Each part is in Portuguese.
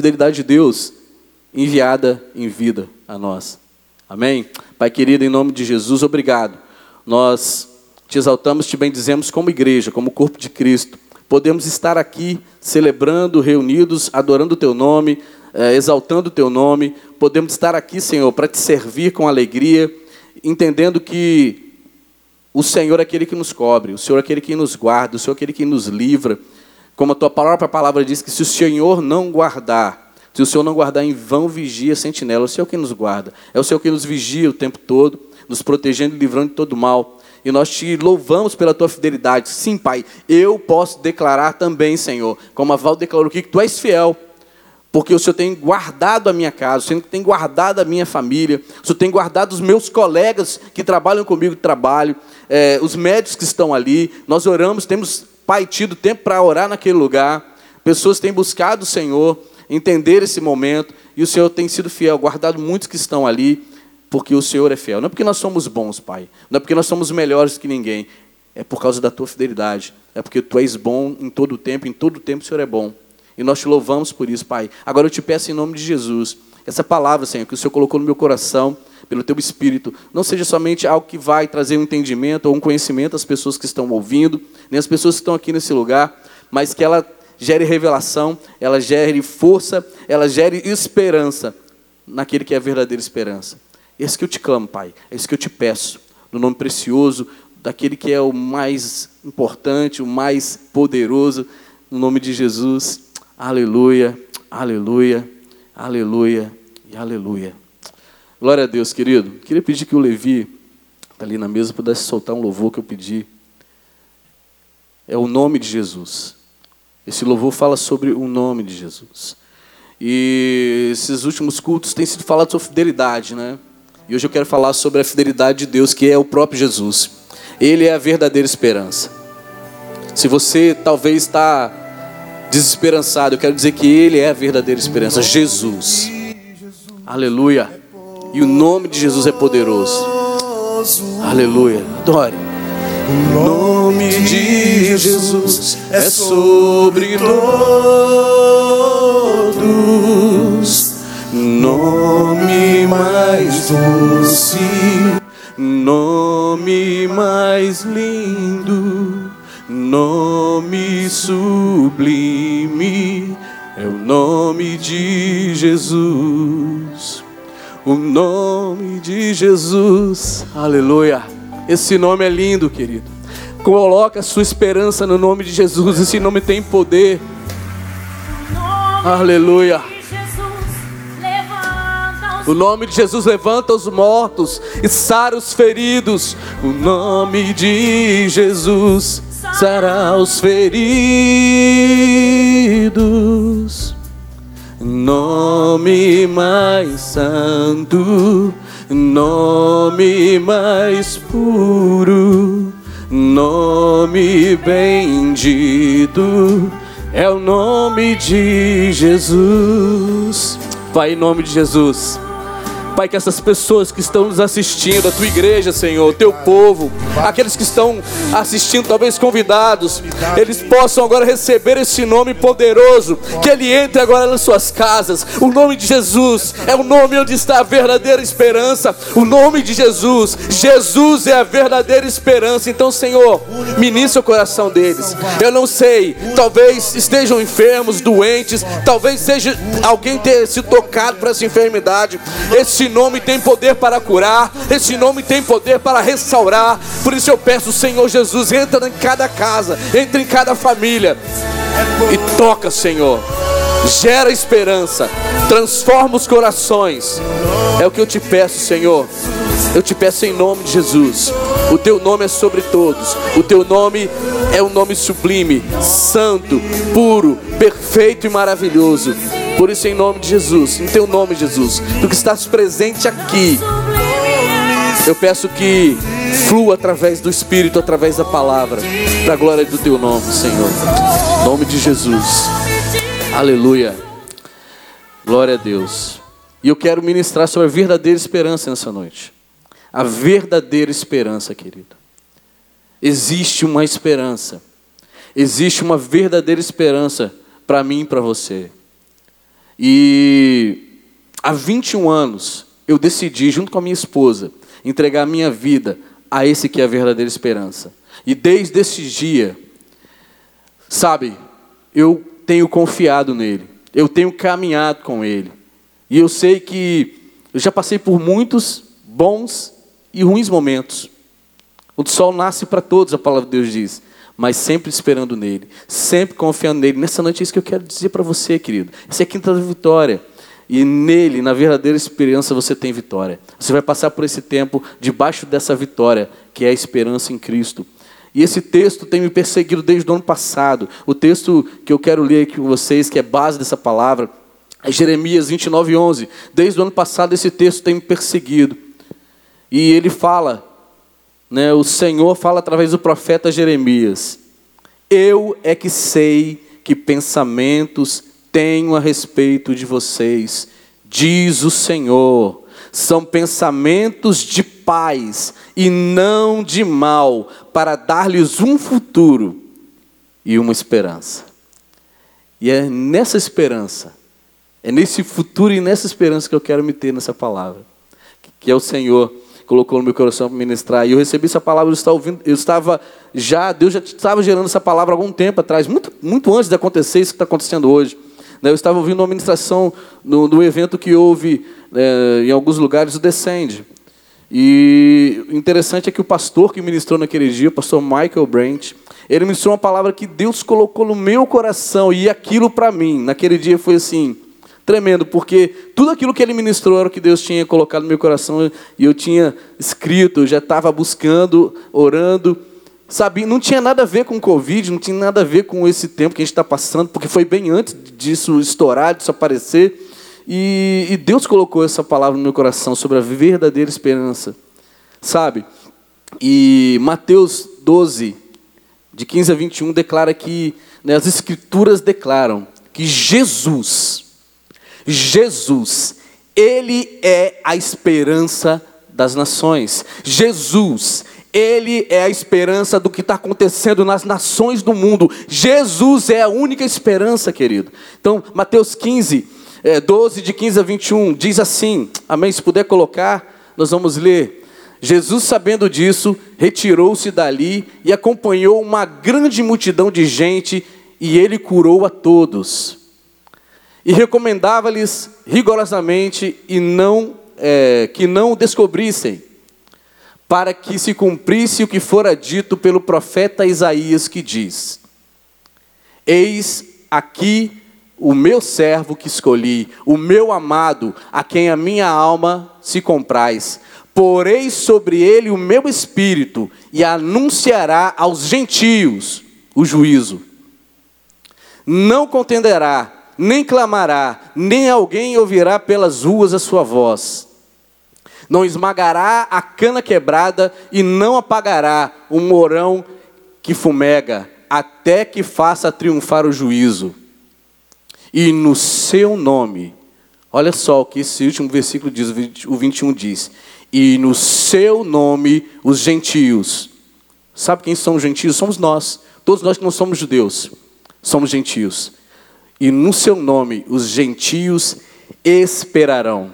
fidelidade de Deus enviada em vida a nós. Amém? Pai querido, em nome de Jesus, obrigado. Nós te exaltamos, te bendizemos como igreja, como corpo de Cristo. Podemos estar aqui celebrando, reunidos, adorando o teu nome, eh, exaltando o teu nome. Podemos estar aqui, Senhor, para te servir com alegria, entendendo que o Senhor é aquele que nos cobre, o Senhor é aquele que nos guarda, o Senhor é aquele que nos livra. Como a tua própria palavra diz que se o Senhor não guardar, se o Senhor não guardar em vão, vigia a sentinela. É o Senhor que nos guarda. É o Senhor que nos vigia o tempo todo, nos protegendo e livrando de todo mal. E nós te louvamos pela tua fidelidade. Sim, Pai, eu posso declarar também, Senhor, como a Val declarou aqui, que tu és fiel. Porque o Senhor tem guardado a minha casa, o Senhor tem guardado a minha família, o Senhor tem guardado os meus colegas que trabalham comigo de trabalho, é, os médicos que estão ali. Nós oramos, temos, Pai, tido tempo para orar naquele lugar. Pessoas têm buscado o Senhor, entender esse momento, e o Senhor tem sido fiel, guardado muitos que estão ali, porque o Senhor é fiel. Não é porque nós somos bons, Pai, não é porque nós somos melhores que ninguém, é por causa da tua fidelidade, é porque tu és bom em todo o tempo, em todo o tempo o Senhor é bom. E nós te louvamos por isso, Pai. Agora eu te peço em nome de Jesus, essa palavra, Senhor, que o Senhor colocou no meu coração, pelo teu espírito, não seja somente algo que vai trazer um entendimento ou um conhecimento às pessoas que estão ouvindo, nem às pessoas que estão aqui nesse lugar, mas que ela gere revelação, ela gere força, ela gere esperança naquele que é a verdadeira esperança. É isso que eu te clamo, Pai. É isso que eu te peço. No nome precioso daquele que é o mais importante, o mais poderoso, no nome de Jesus. Aleluia, aleluia, aleluia e aleluia. Glória a Deus, querido. Queria pedir que o Levi, está ali na mesa, pudesse soltar um louvor que eu pedi. É o nome de Jesus. Esse louvor fala sobre o nome de Jesus. E esses últimos cultos têm sido falados sobre fidelidade, né? E hoje eu quero falar sobre a fidelidade de Deus, que é o próprio Jesus. Ele é a verdadeira esperança. Se você talvez está desesperançado, eu quero dizer que Ele é a verdadeira esperança, Jesus. Aleluia. E o nome de Jesus é poderoso. Aleluia. Adore. O nome de Jesus é sobre todos. Nome mais doce, nome mais lindo, nome sublime é o nome de Jesus. O nome de Jesus. Aleluia. Esse nome é lindo, querido. Coloca sua esperança no nome de Jesus. Esse nome tem poder. Aleluia. O nome de Jesus levanta os mortos e sara os feridos. O nome de Jesus sara os feridos. Nome mais santo, nome mais puro, nome bendito é o nome de Jesus. Pai, em nome de Jesus. Pai, que essas pessoas que estão nos assistindo, a tua igreja, Senhor, teu povo, aqueles que estão assistindo, talvez convidados, eles possam agora receber esse nome poderoso, que ele entre agora nas suas casas. O nome de Jesus é o nome onde está a verdadeira esperança. O nome de Jesus, Jesus é a verdadeira esperança. Então, Senhor, ministra o coração deles. Eu não sei, talvez estejam enfermos, doentes, talvez seja alguém ter se tocado por essa enfermidade. Esse nome tem poder para curar, esse nome tem poder para restaurar. Por isso eu peço, Senhor Jesus, entra em cada casa, entra em cada família e toca, Senhor. Gera esperança, transforma os corações. É o que eu te peço, Senhor. Eu te peço em nome de Jesus. O teu nome é sobre todos. O teu nome é um nome sublime, santo, puro, perfeito e maravilhoso. Por isso, em nome de Jesus, em teu nome, Jesus, tu que estás presente aqui, eu peço que flua através do Espírito, através da palavra, para a glória do teu nome, Senhor. Em nome de Jesus. Aleluia. Glória a Deus. E eu quero ministrar sobre a verdadeira esperança nessa noite. A verdadeira esperança, querido. Existe uma esperança. Existe uma verdadeira esperança para mim e para você. E há 21 anos eu decidi, junto com a minha esposa, entregar a minha vida a esse que é a verdadeira esperança. E desde esse dia, sabe, eu tenho confiado nele, eu tenho caminhado com ele. E eu sei que eu já passei por muitos bons e ruins momentos. O sol nasce para todos, a palavra de Deus diz mas sempre esperando nele, sempre confiando nele. Nessa noite é isso que eu quero dizer para você, querido. Essa é a quinta vitória. E nele, na verdadeira esperança, você tem vitória. Você vai passar por esse tempo debaixo dessa vitória, que é a esperança em Cristo. E esse texto tem me perseguido desde o ano passado. O texto que eu quero ler aqui com vocês, que é base dessa palavra, é Jeremias 29, 11. Desde o ano passado esse texto tem me perseguido. E ele fala né, o Senhor fala através do profeta Jeremias: Eu é que sei que pensamentos tenho a respeito de vocês, diz o Senhor. São pensamentos de paz e não de mal, para dar-lhes um futuro e uma esperança. E é nessa esperança, é nesse futuro e nessa esperança que eu quero me ter nessa palavra, que é o Senhor colocou no meu coração para ministrar. E eu recebi essa palavra, eu estava, ouvindo, eu estava já, Deus já estava gerando essa palavra há algum tempo atrás, muito, muito antes de acontecer isso que está acontecendo hoje. Né, eu estava ouvindo uma ministração no, no evento que houve é, em alguns lugares, o Descende. E interessante é que o pastor que ministrou naquele dia, o pastor Michael Brent, ele ministrou uma palavra que Deus colocou no meu coração, e aquilo para mim, naquele dia foi assim, tremendo, porque tudo aquilo que ele ministrou era o que Deus tinha colocado no meu coração e eu tinha escrito, eu já estava buscando, orando, sabe? Não tinha nada a ver com o Covid, não tinha nada a ver com esse tempo que a gente está passando, porque foi bem antes disso estourar, disso aparecer. E, e Deus colocou essa palavra no meu coração sobre a verdadeira esperança, sabe? E Mateus 12, de 15 a 21, declara que, né, as Escrituras declaram que Jesus, Jesus, Ele é a esperança das nações. Jesus, Ele é a esperança do que está acontecendo nas nações do mundo. Jesus é a única esperança, querido. Então, Mateus 15, é, 12, de 15 a 21, diz assim: Amém? Se puder colocar, nós vamos ler. Jesus, sabendo disso, retirou-se dali e acompanhou uma grande multidão de gente, e ele curou a todos e recomendava-lhes rigorosamente e não é, que não o descobrissem, para que se cumprisse o que fora dito pelo profeta Isaías, que diz: Eis aqui o meu servo que escolhi, o meu amado, a quem a minha alma se compraz. Porei sobre ele o meu espírito e anunciará aos gentios o juízo. Não contenderá nem clamará, nem alguém ouvirá pelas ruas a sua voz. Não esmagará a cana quebrada e não apagará o morão que fumega, até que faça triunfar o juízo. E no seu nome, olha só o que esse último versículo diz, o 21 diz: E no seu nome os gentios. Sabe quem são os gentios? Somos nós. Todos nós que não somos judeus, somos gentios e no seu nome os gentios esperarão.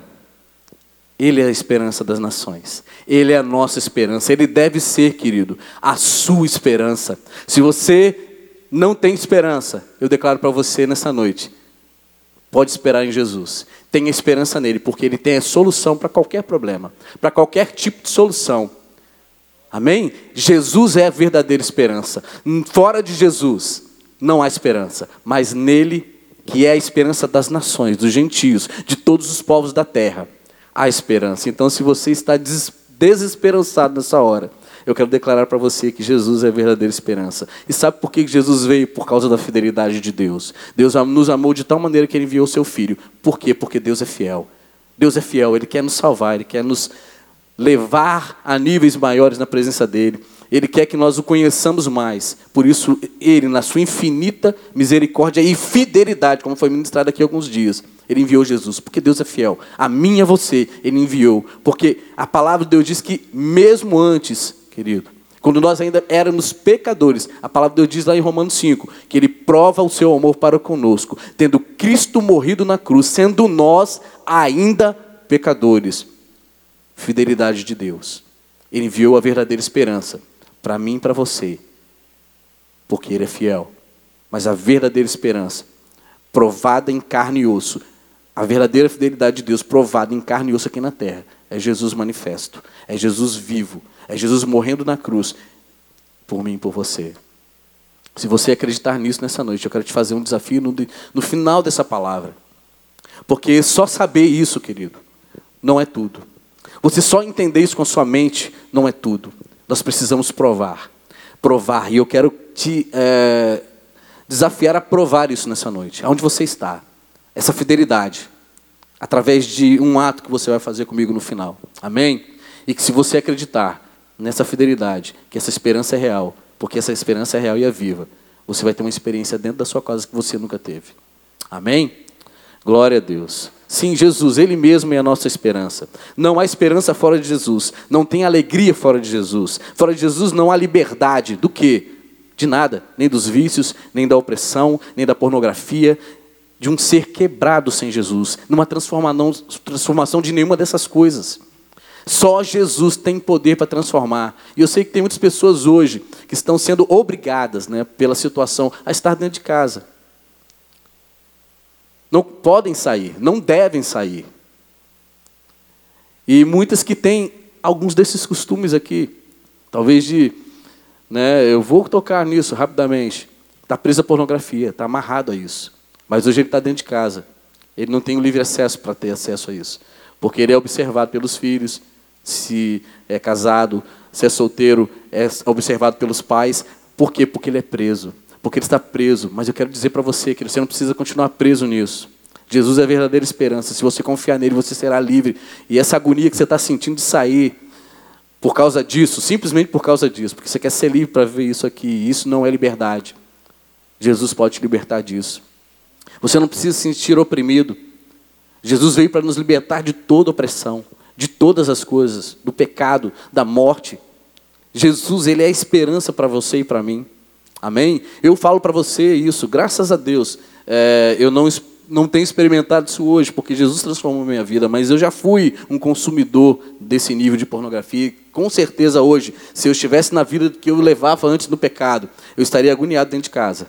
Ele é a esperança das nações. Ele é a nossa esperança. Ele deve ser, querido, a sua esperança. Se você não tem esperança, eu declaro para você nessa noite: pode esperar em Jesus. Tenha esperança nele, porque ele tem a solução para qualquer problema, para qualquer tipo de solução. Amém? Jesus é a verdadeira esperança. Fora de Jesus não há esperança, mas nele que é a esperança das nações, dos gentios, de todos os povos da terra. Há esperança. Então, se você está desesperançado nessa hora, eu quero declarar para você que Jesus é a verdadeira esperança. E sabe por que Jesus veio? Por causa da fidelidade de Deus. Deus nos amou de tal maneira que Ele enviou seu Filho. Por quê? Porque Deus é fiel. Deus é fiel, Ele quer nos salvar, Ele quer nos levar a níveis maiores na presença dEle. Ele quer que nós o conheçamos mais. Por isso, Ele, na sua infinita misericórdia e fidelidade, como foi ministrado aqui há alguns dias, Ele enviou Jesus. Porque Deus é fiel. A mim e a você, Ele enviou. Porque a palavra de Deus diz que, mesmo antes, querido, Quando nós ainda éramos pecadores, a palavra de Deus diz lá em Romanos 5 que Ele prova o seu amor para conosco, tendo Cristo morrido na cruz, sendo nós ainda pecadores. Fidelidade de Deus. Ele enviou a verdadeira esperança para mim e para você, porque Ele é fiel. Mas a verdadeira esperança, provada em carne e osso, a verdadeira fidelidade de Deus provada em carne e osso aqui na terra, é Jesus manifesto, é Jesus vivo, é Jesus morrendo na cruz por mim e por você. Se você acreditar nisso nessa noite, eu quero te fazer um desafio no, no final dessa palavra. Porque só saber isso, querido, não é tudo. Você só entender isso com a sua mente não é tudo. Nós precisamos provar. Provar. E eu quero te é, desafiar a provar isso nessa noite. Aonde você está. Essa fidelidade. Através de um ato que você vai fazer comigo no final. Amém? E que se você acreditar nessa fidelidade, que essa esperança é real, porque essa esperança é real e é viva, você vai ter uma experiência dentro da sua casa que você nunca teve. Amém? Glória a Deus. Sim, Jesus, Ele mesmo é a nossa esperança. Não há esperança fora de Jesus. Não tem alegria fora de Jesus. Fora de Jesus não há liberdade. Do que? De nada. Nem dos vícios, nem da opressão, nem da pornografia. De um ser quebrado sem Jesus. Numa transformação de nenhuma dessas coisas. Só Jesus tem poder para transformar. E eu sei que tem muitas pessoas hoje que estão sendo obrigadas, né, pela situação, a estar dentro de casa. Não podem sair, não devem sair. E muitas que têm alguns desses costumes aqui, talvez de, né, eu vou tocar nisso rapidamente. Está preso à pornografia, está amarrado a isso. Mas hoje ele está dentro de casa. Ele não tem o livre acesso para ter acesso a isso. Porque ele é observado pelos filhos, se é casado, se é solteiro, é observado pelos pais. Por quê? Porque ele é preso. Porque ele está preso. Mas eu quero dizer para você que você não precisa continuar preso nisso. Jesus é a verdadeira esperança. Se você confiar nele, você será livre. E essa agonia que você está sentindo de sair por causa disso, simplesmente por causa disso, porque você quer ser livre para ver isso aqui, isso não é liberdade. Jesus pode te libertar disso. Você não precisa se sentir oprimido. Jesus veio para nos libertar de toda opressão de todas as coisas, do pecado, da morte. Jesus, ele é a esperança para você e para mim. Amém? Eu falo para você isso, graças a Deus. É, eu não, não tenho experimentado isso hoje, porque Jesus transformou minha vida, mas eu já fui um consumidor desse nível de pornografia. Com certeza hoje, se eu estivesse na vida que eu levava antes do pecado, eu estaria agoniado dentro de casa.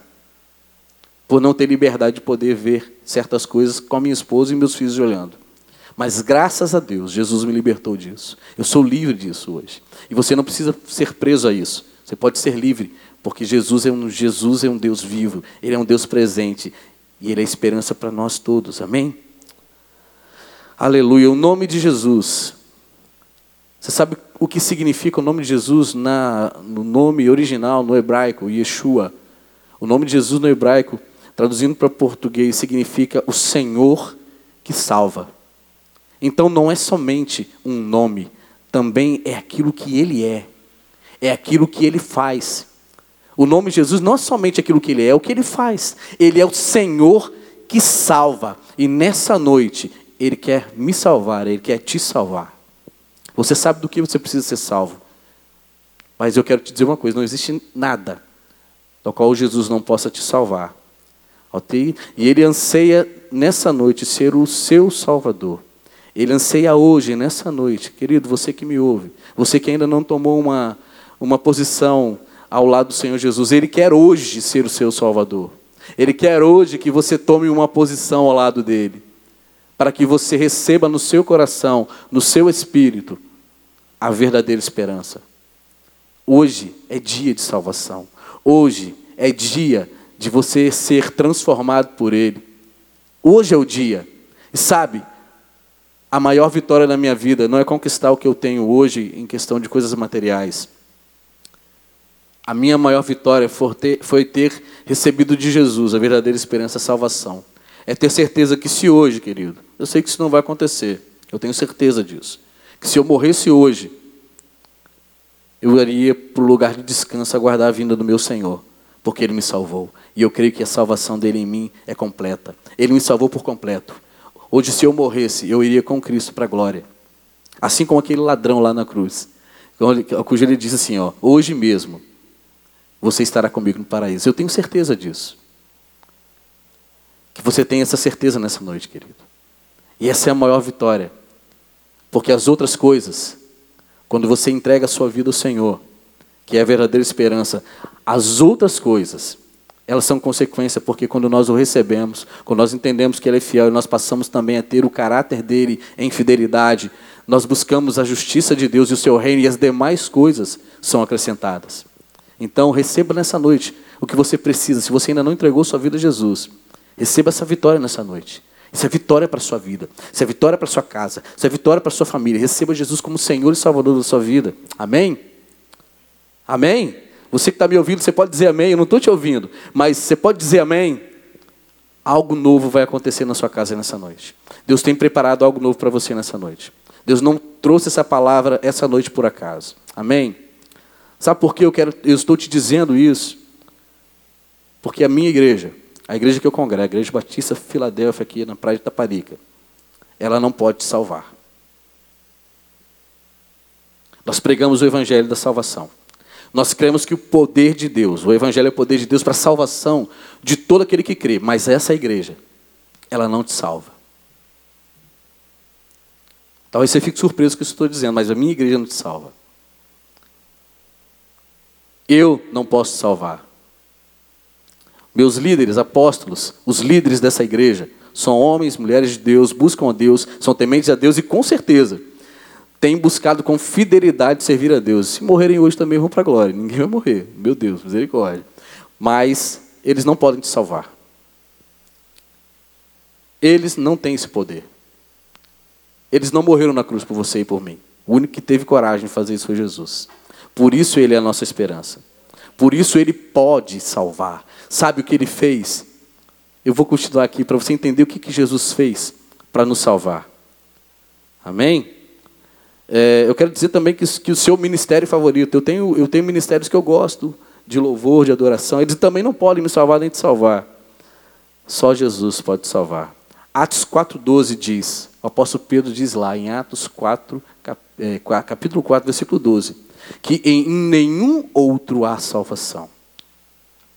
Por não ter liberdade de poder ver certas coisas com a minha esposa e meus filhos olhando. Mas graças a Deus, Jesus me libertou disso. Eu sou livre disso hoje. E você não precisa ser preso a isso. Você pode ser livre, porque Jesus é um, Jesus é um Deus vivo, Ele é um Deus presente. E Ele é esperança para nós todos. Amém? Aleluia. O nome de Jesus. Você sabe o que significa o nome de Jesus na, no nome original, no hebraico, Yeshua? O nome de Jesus no hebraico, traduzindo para português, significa o Senhor que salva. Então não é somente um nome, também é aquilo que ele é, é aquilo que ele faz. O nome de Jesus não é somente aquilo que ele é, é o que ele faz. Ele é o Senhor que salva. E nessa noite, ele quer me salvar, ele quer te salvar. Você sabe do que você precisa ser salvo. Mas eu quero te dizer uma coisa: não existe nada do qual Jesus não possa te salvar. E ele anseia nessa noite ser o seu salvador. Ele anseia hoje, nessa noite, querido, você que me ouve, você que ainda não tomou uma, uma posição ao lado do Senhor Jesus, Ele quer hoje ser o seu Salvador. Ele quer hoje que você tome uma posição ao lado dele, para que você receba no seu coração, no seu espírito, a verdadeira esperança. Hoje é dia de salvação. Hoje é dia de você ser transformado por Ele. Hoje é o dia. E sabe, a maior vitória da minha vida não é conquistar o que eu tenho hoje em questão de coisas materiais. A minha maior vitória foi ter, recebido de Jesus a verdadeira esperança, a salvação. É ter certeza que se hoje, querido, eu sei que isso não vai acontecer, eu tenho certeza disso, que se eu morresse hoje, eu iria para o lugar de descanso aguardar a vinda do meu Senhor, porque Ele me salvou. E eu creio que a salvação dele em mim é completa. Ele me salvou por completo. Hoje, se eu morresse, eu iria com Cristo para a glória. Assim como aquele ladrão lá na cruz. cujo ele diz assim: ó, hoje mesmo você estará comigo no paraíso. Eu tenho certeza disso. Que você tem essa certeza nessa noite, querido. E essa é a maior vitória. Porque as outras coisas, quando você entrega a sua vida ao Senhor, que é a verdadeira esperança, as outras coisas, elas são consequência, porque quando nós o recebemos, quando nós entendemos que Ele é fiel e nós passamos também a ter o caráter dele em fidelidade, nós buscamos a justiça de Deus e o seu reino e as demais coisas são acrescentadas. Então, receba nessa noite o que você precisa. Se você ainda não entregou sua vida a Jesus, receba essa vitória nessa noite. Isso é vitória para a sua vida. Isso é vitória para a sua casa. Isso é vitória para a sua família. Receba Jesus como Senhor e Salvador da sua vida. Amém? Amém? Você que está me ouvindo, você pode dizer amém. Eu não estou te ouvindo, mas você pode dizer amém. Algo novo vai acontecer na sua casa nessa noite. Deus tem preparado algo novo para você nessa noite. Deus não trouxe essa palavra essa noite por acaso. Amém? Sabe por que eu, quero, eu estou te dizendo isso? Porque a minha igreja, a igreja que eu congrego, a Igreja Batista Filadélfia, aqui na Praia de Taparica, ela não pode te salvar. Nós pregamos o Evangelho da salvação. Nós cremos que o poder de Deus, o Evangelho é o poder de Deus para a salvação de todo aquele que crê, mas essa igreja, ela não te salva. Talvez você fique surpreso com o que eu estou dizendo, mas a minha igreja não te salva. Eu não posso te salvar. Meus líderes, apóstolos, os líderes dessa igreja, são homens, mulheres de Deus, buscam a Deus, são tementes a Deus e com certeza têm buscado com fidelidade servir a Deus. Se morrerem hoje também vão para a glória. Ninguém vai morrer. Meu Deus, misericórdia. Mas eles não podem te salvar. Eles não têm esse poder. Eles não morreram na cruz por você e por mim. O único que teve coragem de fazer isso foi Jesus. Por isso ele é a nossa esperança. Por isso ele pode salvar. Sabe o que ele fez? Eu vou continuar aqui para você entender o que, que Jesus fez para nos salvar. Amém? É, eu quero dizer também que, que, o seu ministério favorito, eu tenho, eu tenho ministérios que eu gosto, de louvor, de adoração, eles também não podem me salvar nem te salvar. Só Jesus pode salvar. Atos 4,12 diz: o apóstolo Pedro diz lá em Atos 4, é, capítulo 4, versículo 12, que em nenhum outro há salvação.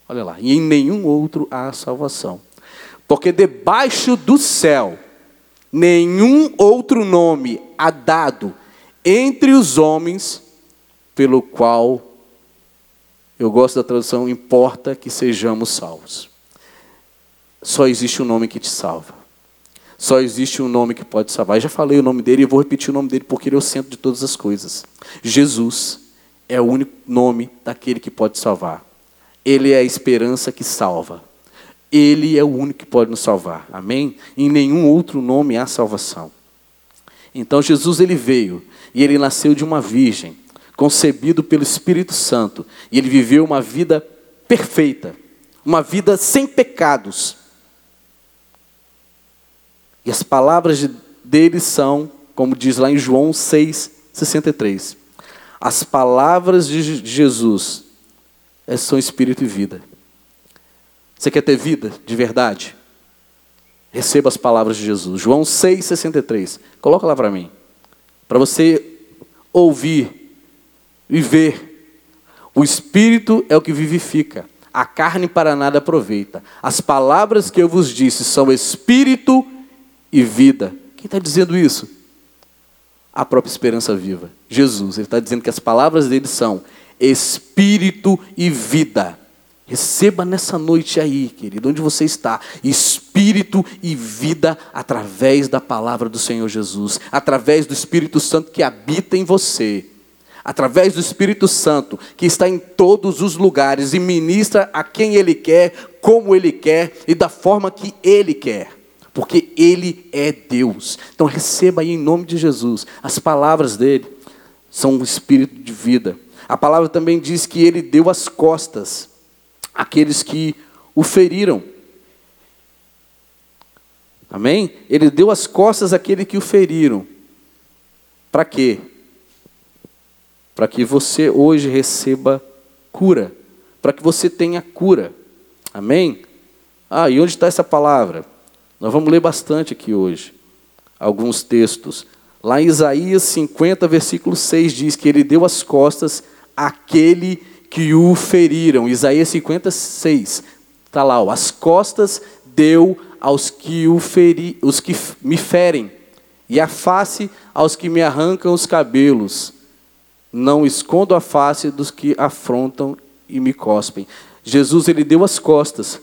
Olha lá, e em nenhum outro há salvação. Porque debaixo do céu nenhum outro nome há dado entre os homens pelo qual eu gosto da tradução importa que sejamos salvos. Só existe um nome que te salva. Só existe um nome que pode salvar. Eu já falei o nome dele e vou repetir o nome dele porque ele é o centro de todas as coisas. Jesus é o único nome daquele que pode salvar. Ele é a esperança que salva. Ele é o único que pode nos salvar. Amém? Em nenhum outro nome há salvação. Então Jesus ele veio e ele nasceu de uma virgem, concebido pelo Espírito Santo, e ele viveu uma vida perfeita, uma vida sem pecados. E as palavras de, dele são, como diz lá em João 6,63. As palavras de Jesus é, são espírito e vida. Você quer ter vida de verdade? Receba as palavras de Jesus. João 6,63. Coloca lá para mim. Para você ouvir e ver. O Espírito é o que vivifica. A carne para nada aproveita. As palavras que eu vos disse são Espírito e e vida. Quem está dizendo isso? A própria esperança viva. Jesus. Ele está dizendo que as palavras dele são espírito e vida. Receba nessa noite aí, querido, onde você está, espírito e vida através da palavra do Senhor Jesus, através do Espírito Santo que habita em você, através do Espírito Santo que está em todos os lugares e ministra a quem Ele quer, como Ele quer e da forma que Ele quer porque Ele é Deus. Então receba aí em nome de Jesus. As palavras dele são um espírito de vida. A palavra também diz que ele deu as costas àqueles que o feriram. Amém? Ele deu as costas àqueles que o feriram. Para quê? Para que você hoje receba cura. Para que você tenha cura. Amém? Ah, e onde está essa palavra? Nós vamos ler bastante aqui hoje, alguns textos Lá em Isaías 50, versículo 6 diz que ele deu as costas àquele que o feriram. Isaías 56, está lá, ó, as costas deu aos que o feri, os que me ferem, e a face aos que me arrancam os cabelos. Não escondo a face dos que afrontam e me cospem. Jesus ele deu as costas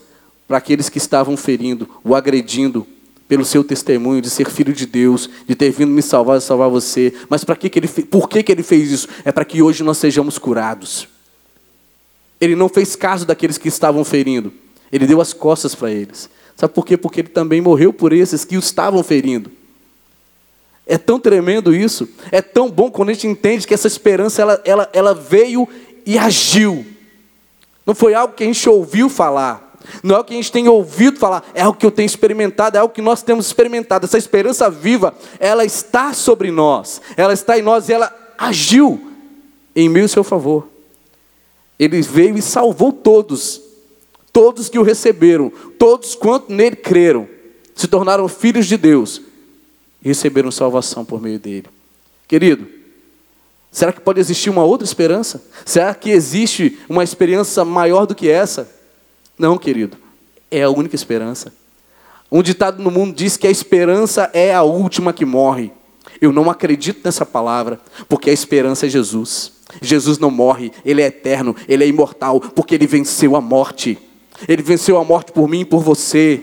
para aqueles que estavam ferindo, o agredindo, pelo seu testemunho de ser filho de Deus, de ter vindo me salvar e salvar você. Mas para que, que ele por que, que ele fez isso? É para que hoje nós sejamos curados. Ele não fez caso daqueles que estavam ferindo. Ele deu as costas para eles. Sabe por quê? Porque ele também morreu por esses que o estavam ferindo. É tão tremendo isso. É tão bom quando a gente entende que essa esperança ela, ela, ela veio e agiu. Não foi algo que a gente ouviu falar. Não é o que a gente tem ouvido falar, é o que eu tenho experimentado, é o que nós temos experimentado. Essa esperança viva, ela está sobre nós, ela está em nós e ela agiu em meio ao seu favor. Ele veio e salvou todos, todos que o receberam, todos quanto nele creram, se tornaram filhos de Deus e receberam salvação por meio dele. Querido, será que pode existir uma outra esperança? Será que existe uma esperança maior do que essa? Não, querido, é a única esperança. Um ditado no mundo diz que a esperança é a última que morre. Eu não acredito nessa palavra, porque a esperança é Jesus. Jesus não morre, ele é eterno, ele é imortal, porque ele venceu a morte. Ele venceu a morte por mim e por você,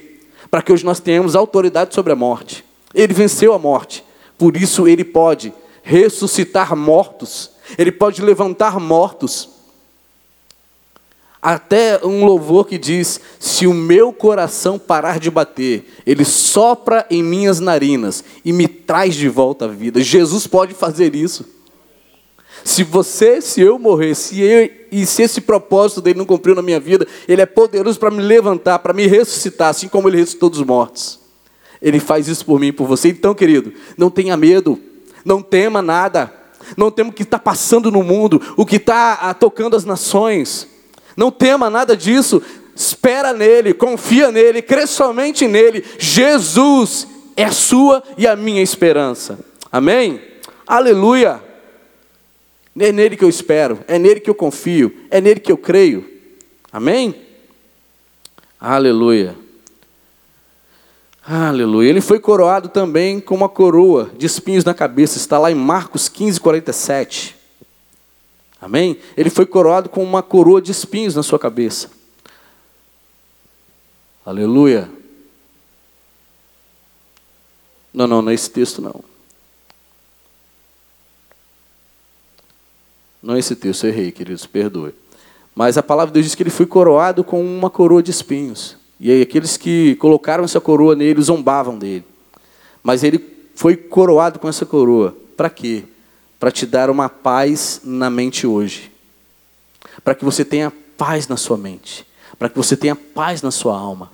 para que hoje nós tenhamos autoridade sobre a morte. Ele venceu a morte, por isso ele pode ressuscitar mortos, ele pode levantar mortos até um louvor que diz: Se o meu coração parar de bater, ele sopra em minhas narinas e me traz de volta à vida. Jesus pode fazer isso. Se você, se eu morrer, se eu, e se esse propósito dele não cumpriu na minha vida, ele é poderoso para me levantar, para me ressuscitar, assim como ele ressuscitou dos mortos. Ele faz isso por mim por você. Então, querido, não tenha medo, não tema nada, não tema o que está passando no mundo, o que está tocando as nações. Não tema nada disso. Espera nele, confia nele, crê somente nele. Jesus é a sua e a minha esperança. Amém? Aleluia. É nele que eu espero, é nele que eu confio, é nele que eu creio. Amém? Aleluia. Aleluia. Ele foi coroado também com uma coroa de espinhos na cabeça. Está lá em Marcos 15, 47. Amém? Ele foi coroado com uma coroa de espinhos na sua cabeça. Aleluia. Não, não, não é esse texto não. Não é esse texto, errei, queridos, perdoe. Mas a palavra de Deus diz que ele foi coroado com uma coroa de espinhos. E aí aqueles que colocaram essa coroa nele zombavam dele. Mas ele foi coroado com essa coroa. Para quê? Para te dar uma paz na mente hoje. Para que você tenha paz na sua mente. Para que você tenha paz na sua alma.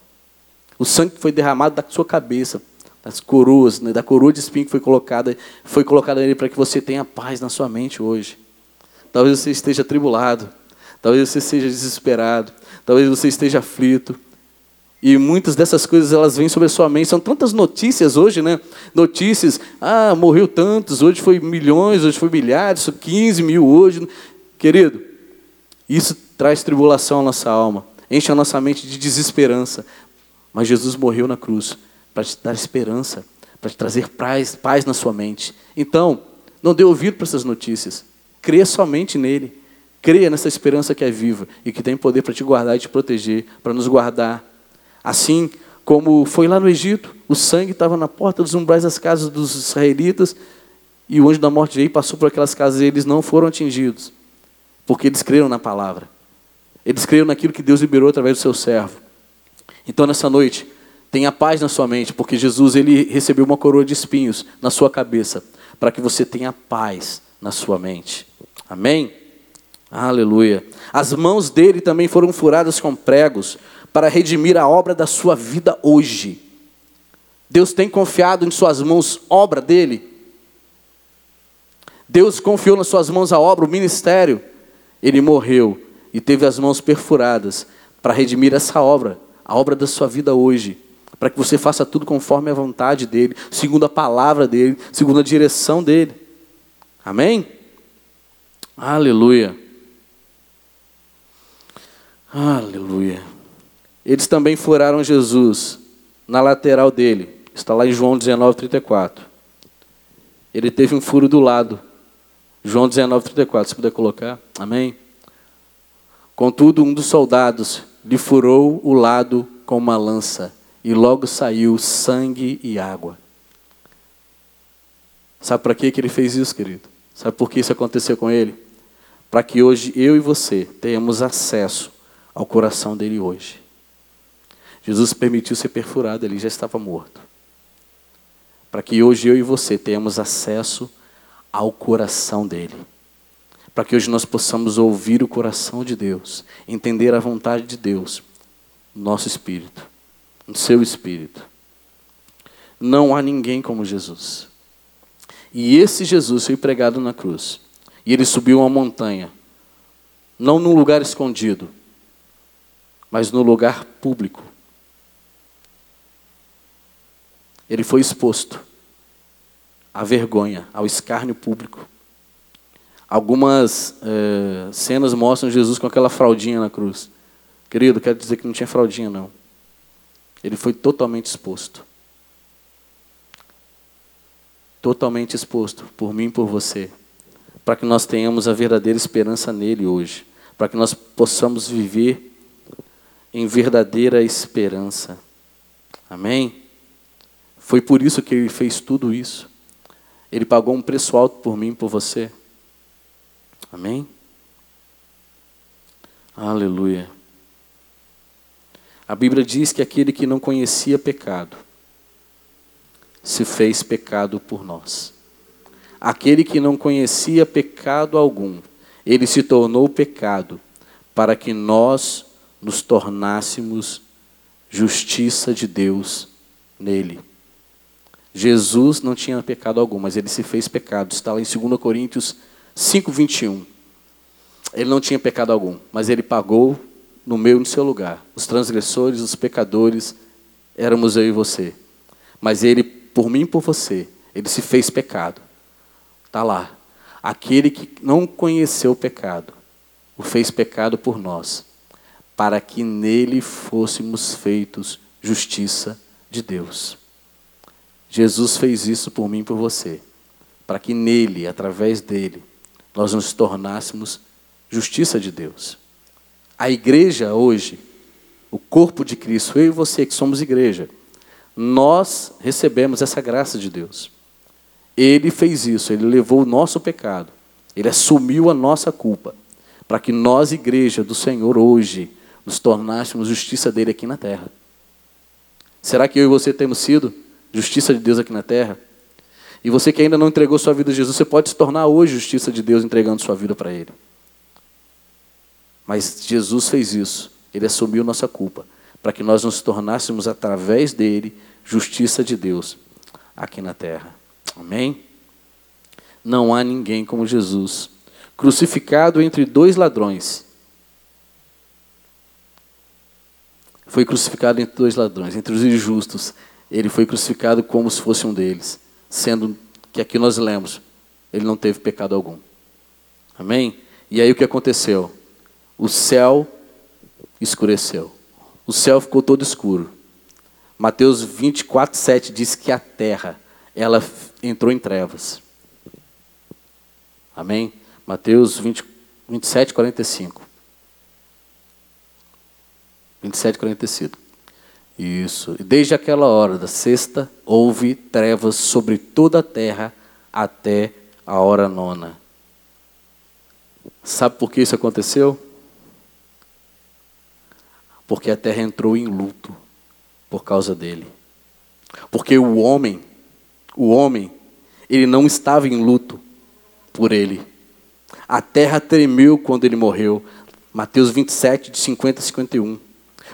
O sangue que foi derramado da sua cabeça, das coroas, né, da coroa de espinho que foi colocada, foi colocada nele para que você tenha paz na sua mente hoje. Talvez você esteja atribulado, talvez você esteja desesperado, talvez você esteja aflito, e muitas dessas coisas elas vêm sobre a sua mente. São tantas notícias hoje, né? Notícias, ah, morreu tantos, hoje foi milhões, hoje foi milhares, 15 mil hoje. Querido, isso traz tribulação à nossa alma, enche a nossa mente de desesperança. Mas Jesus morreu na cruz para te dar esperança, para te trazer paz, paz na sua mente. Então, não dê ouvido para essas notícias. Creia somente nele. Creia nessa esperança que é viva e que tem poder para te guardar e te proteger, para nos guardar Assim como foi lá no Egito, o sangue estava na porta dos umbrais das casas dos israelitas, e o anjo da morte veio e passou por aquelas casas e eles não foram atingidos, porque eles creram na palavra. Eles creram naquilo que Deus liberou através do seu servo. Então nessa noite, tenha paz na sua mente, porque Jesus ele recebeu uma coroa de espinhos na sua cabeça, para que você tenha paz na sua mente. Amém? Aleluia. As mãos dele também foram furadas com pregos, para redimir a obra da sua vida hoje. Deus tem confiado em suas mãos obra dele. Deus confiou nas suas mãos a obra, o ministério. Ele morreu e teve as mãos perfuradas para redimir essa obra, a obra da sua vida hoje. para que você faça tudo conforme a vontade dEle, segundo a palavra dEle, segundo a direção dEle. Amém? Aleluia. Aleluia. Eles também furaram Jesus na lateral dele. Está lá em João 19, 34. Ele teve um furo do lado. João 19, 34. Se puder colocar. Amém? Contudo, um dos soldados lhe furou o lado com uma lança e logo saiu sangue e água. Sabe para que ele fez isso, querido? Sabe por que isso aconteceu com ele? Para que hoje eu e você tenhamos acesso ao coração dele hoje. Jesus permitiu ser perfurado, ele já estava morto. Para que hoje eu e você tenhamos acesso ao coração dele. Para que hoje nós possamos ouvir o coração de Deus, entender a vontade de Deus, no nosso espírito, no seu espírito. Não há ninguém como Jesus. E esse Jesus foi pregado na cruz. E ele subiu uma montanha, não num lugar escondido, mas no lugar público. Ele foi exposto à vergonha, ao escárnio público. Algumas é, cenas mostram Jesus com aquela fraldinha na cruz. Querido, quero dizer que não tinha fraldinha, não. Ele foi totalmente exposto. Totalmente exposto por mim e por você. Para que nós tenhamos a verdadeira esperança nele hoje. Para que nós possamos viver em verdadeira esperança. Amém? Foi por isso que ele fez tudo isso. Ele pagou um preço alto por mim, por você. Amém? Aleluia. A Bíblia diz que aquele que não conhecia pecado se fez pecado por nós. Aquele que não conhecia pecado algum, ele se tornou pecado para que nós nos tornássemos justiça de Deus nele. Jesus não tinha pecado algum, mas ele se fez pecado. Está lá em 2 Coríntios 5, 21. Ele não tinha pecado algum, mas ele pagou no meu e no seu lugar. Os transgressores, os pecadores, éramos eu e você. Mas ele, por mim e por você, ele se fez pecado. Está lá. Aquele que não conheceu o pecado, o fez pecado por nós para que nele fôssemos feitos justiça de Deus. Jesus fez isso por mim e por você, para que nele, através dele, nós nos tornássemos justiça de Deus. A igreja hoje, o corpo de Cristo, eu e você que somos igreja, nós recebemos essa graça de Deus. Ele fez isso, ele levou o nosso pecado, ele assumiu a nossa culpa, para que nós, igreja do Senhor, hoje, nos tornássemos justiça dele aqui na terra. Será que eu e você temos sido justiça de Deus aqui na terra? E você que ainda não entregou sua vida a Jesus, você pode se tornar hoje justiça de Deus entregando sua vida para Ele. Mas Jesus fez isso, Ele assumiu nossa culpa, para que nós nos tornássemos através dele justiça de Deus aqui na terra. Amém? Não há ninguém como Jesus, crucificado entre dois ladrões foi crucificado entre dois ladrões, entre os injustos. Ele foi crucificado como se fosse um deles, sendo que aqui nós lemos, ele não teve pecado algum. Amém? E aí o que aconteceu? O céu escureceu. O céu ficou todo escuro. Mateus 24, 7 diz que a terra, ela entrou em trevas. Amém? Mateus 20, 27, 45. 27, 45. Isso. E desde aquela hora da sexta, houve trevas sobre toda a terra até a hora nona. Sabe por que isso aconteceu? Porque a terra entrou em luto por causa dele. Porque o homem, o homem, ele não estava em luto por ele. A terra tremeu quando ele morreu. Mateus 27, de 50 a 51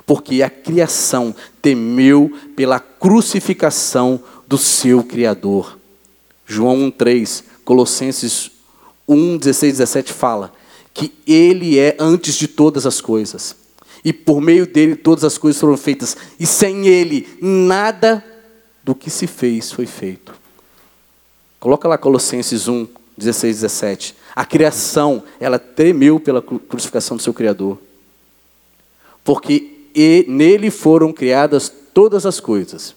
porque a criação temeu pela crucificação do seu Criador. João 1,3, Colossenses 1, 16, 17 fala que Ele é antes de todas as coisas, E por meio dele todas as coisas foram feitas. E sem ele, nada do que se fez foi feito. Coloca lá Colossenses 1, 16, 17. A criação, ela tremeu pela crucificação do seu Criador. Porque nele foram criadas todas as coisas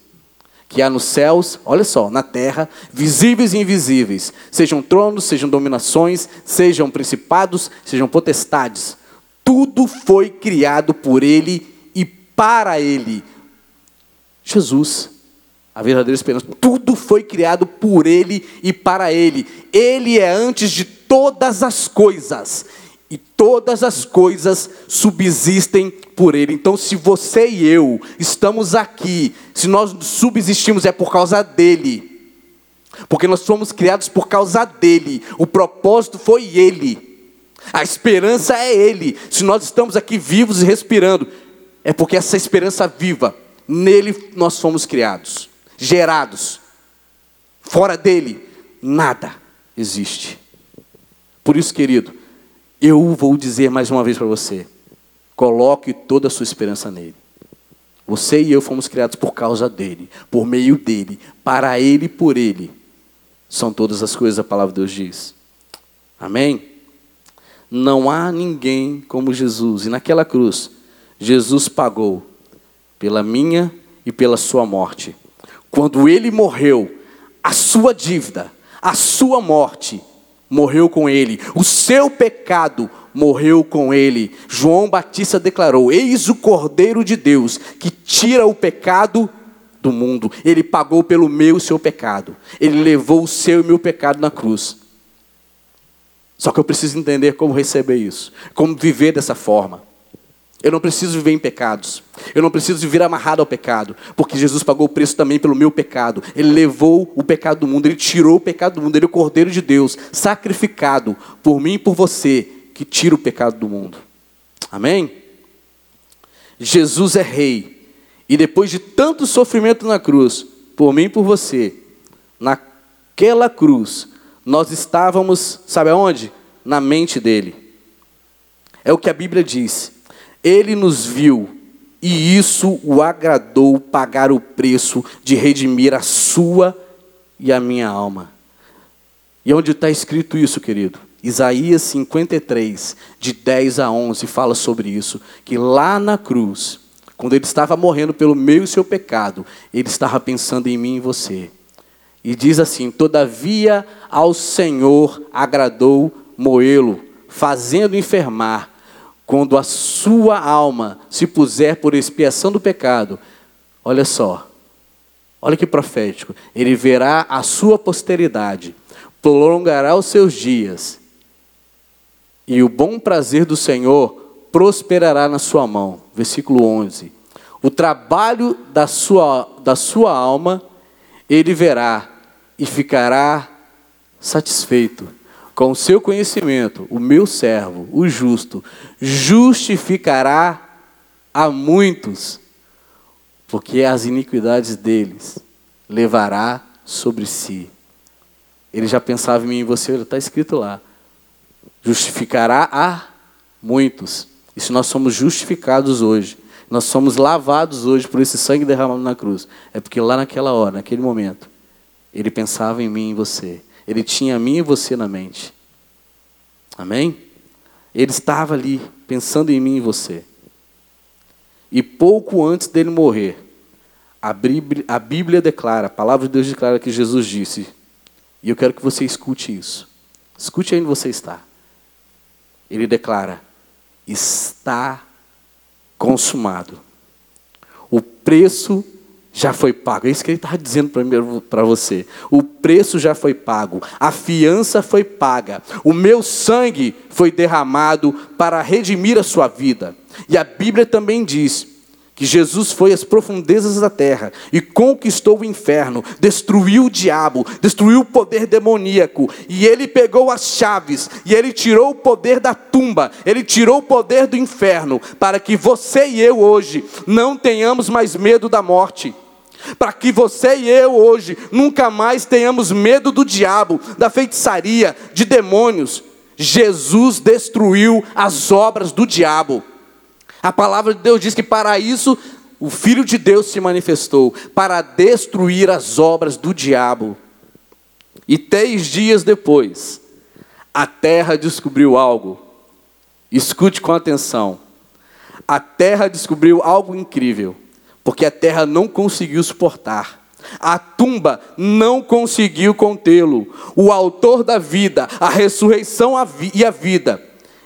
que há nos céus, olha só, na terra, visíveis e invisíveis, sejam tronos, sejam dominações, sejam principados, sejam potestades. Tudo foi criado por ele e para ele. Jesus, a verdadeira esperança, tudo foi criado por ele e para ele. Ele é antes de todas as coisas e todas as coisas subsistem por Ele. Então, se você e eu estamos aqui, se nós subsistimos, é por causa dEle. Porque nós fomos criados por causa dEle. O propósito foi Ele. A esperança é Ele. Se nós estamos aqui vivos e respirando, é porque essa esperança viva, nele nós fomos criados, gerados. Fora dele, nada existe. Por isso, querido, eu vou dizer mais uma vez para você: coloque toda a sua esperança nele. Você e eu fomos criados por causa dele, por meio dele, para ele e por ele. São todas as coisas a palavra de Deus diz. Amém? Não há ninguém como Jesus. E naquela cruz, Jesus pagou pela minha e pela sua morte. Quando ele morreu, a sua dívida, a sua morte, morreu com ele, o seu pecado morreu com ele. João Batista declarou: Eis o Cordeiro de Deus que tira o pecado do mundo. Ele pagou pelo meu e seu pecado. Ele levou o seu e meu pecado na cruz. Só que eu preciso entender como receber isso, como viver dessa forma. Eu não preciso viver em pecados. Eu não preciso viver amarrado ao pecado, porque Jesus pagou o preço também pelo meu pecado. Ele levou o pecado do mundo, ele tirou o pecado do mundo, ele é o Cordeiro de Deus, sacrificado por mim e por você, que tira o pecado do mundo. Amém? Jesus é rei. E depois de tanto sofrimento na cruz, por mim e por você, naquela cruz, nós estávamos, sabe aonde? Na mente dele. É o que a Bíblia diz. Ele nos viu e isso o agradou pagar o preço de redimir a sua e a minha alma. E onde está escrito isso, querido? Isaías 53, de 10 a 11, fala sobre isso. Que lá na cruz, quando ele estava morrendo pelo meu e seu pecado, ele estava pensando em mim e você. E diz assim: Todavia ao Senhor agradou moê-lo, fazendo enfermar quando a sua alma se puser por expiação do pecado, olha só, olha que profético, ele verá a sua posteridade, prolongará os seus dias, e o bom prazer do Senhor prosperará na sua mão. Versículo 11. O trabalho da sua, da sua alma ele verá e ficará satisfeito com o seu conhecimento, o meu servo, o justo, justificará a muitos, porque as iniquidades deles levará sobre si. Ele já pensava em mim e você, está escrito lá. Justificará a muitos. E se nós somos justificados hoje, nós somos lavados hoje por esse sangue derramado na cruz, é porque lá naquela hora, naquele momento, ele pensava em mim e você. Ele tinha a mim e você na mente. Amém? Ele estava ali, pensando em mim e você. E pouco antes dele morrer, a Bíblia, a Bíblia declara, a palavra de Deus declara que Jesus disse, e eu quero que você escute isso. Escute onde você está. Ele declara: está consumado. O preço já foi pago. É isso que ele estava dizendo para você. O preço já foi pago, a fiança foi paga, o meu sangue foi derramado para redimir a sua vida. E a Bíblia também diz que Jesus foi às profundezas da terra e conquistou o inferno, destruiu o diabo, destruiu o poder demoníaco, e ele pegou as chaves e ele tirou o poder da tumba, ele tirou o poder do inferno, para que você e eu hoje não tenhamos mais medo da morte. Para que você e eu hoje nunca mais tenhamos medo do diabo, da feitiçaria, de demônios. Jesus destruiu as obras do diabo. A palavra de Deus diz que para isso o Filho de Deus se manifestou para destruir as obras do diabo. E três dias depois, a terra descobriu algo. Escute com atenção. A terra descobriu algo incrível, porque a terra não conseguiu suportar. A tumba não conseguiu contê-lo. O autor da vida, a ressurreição e a vida.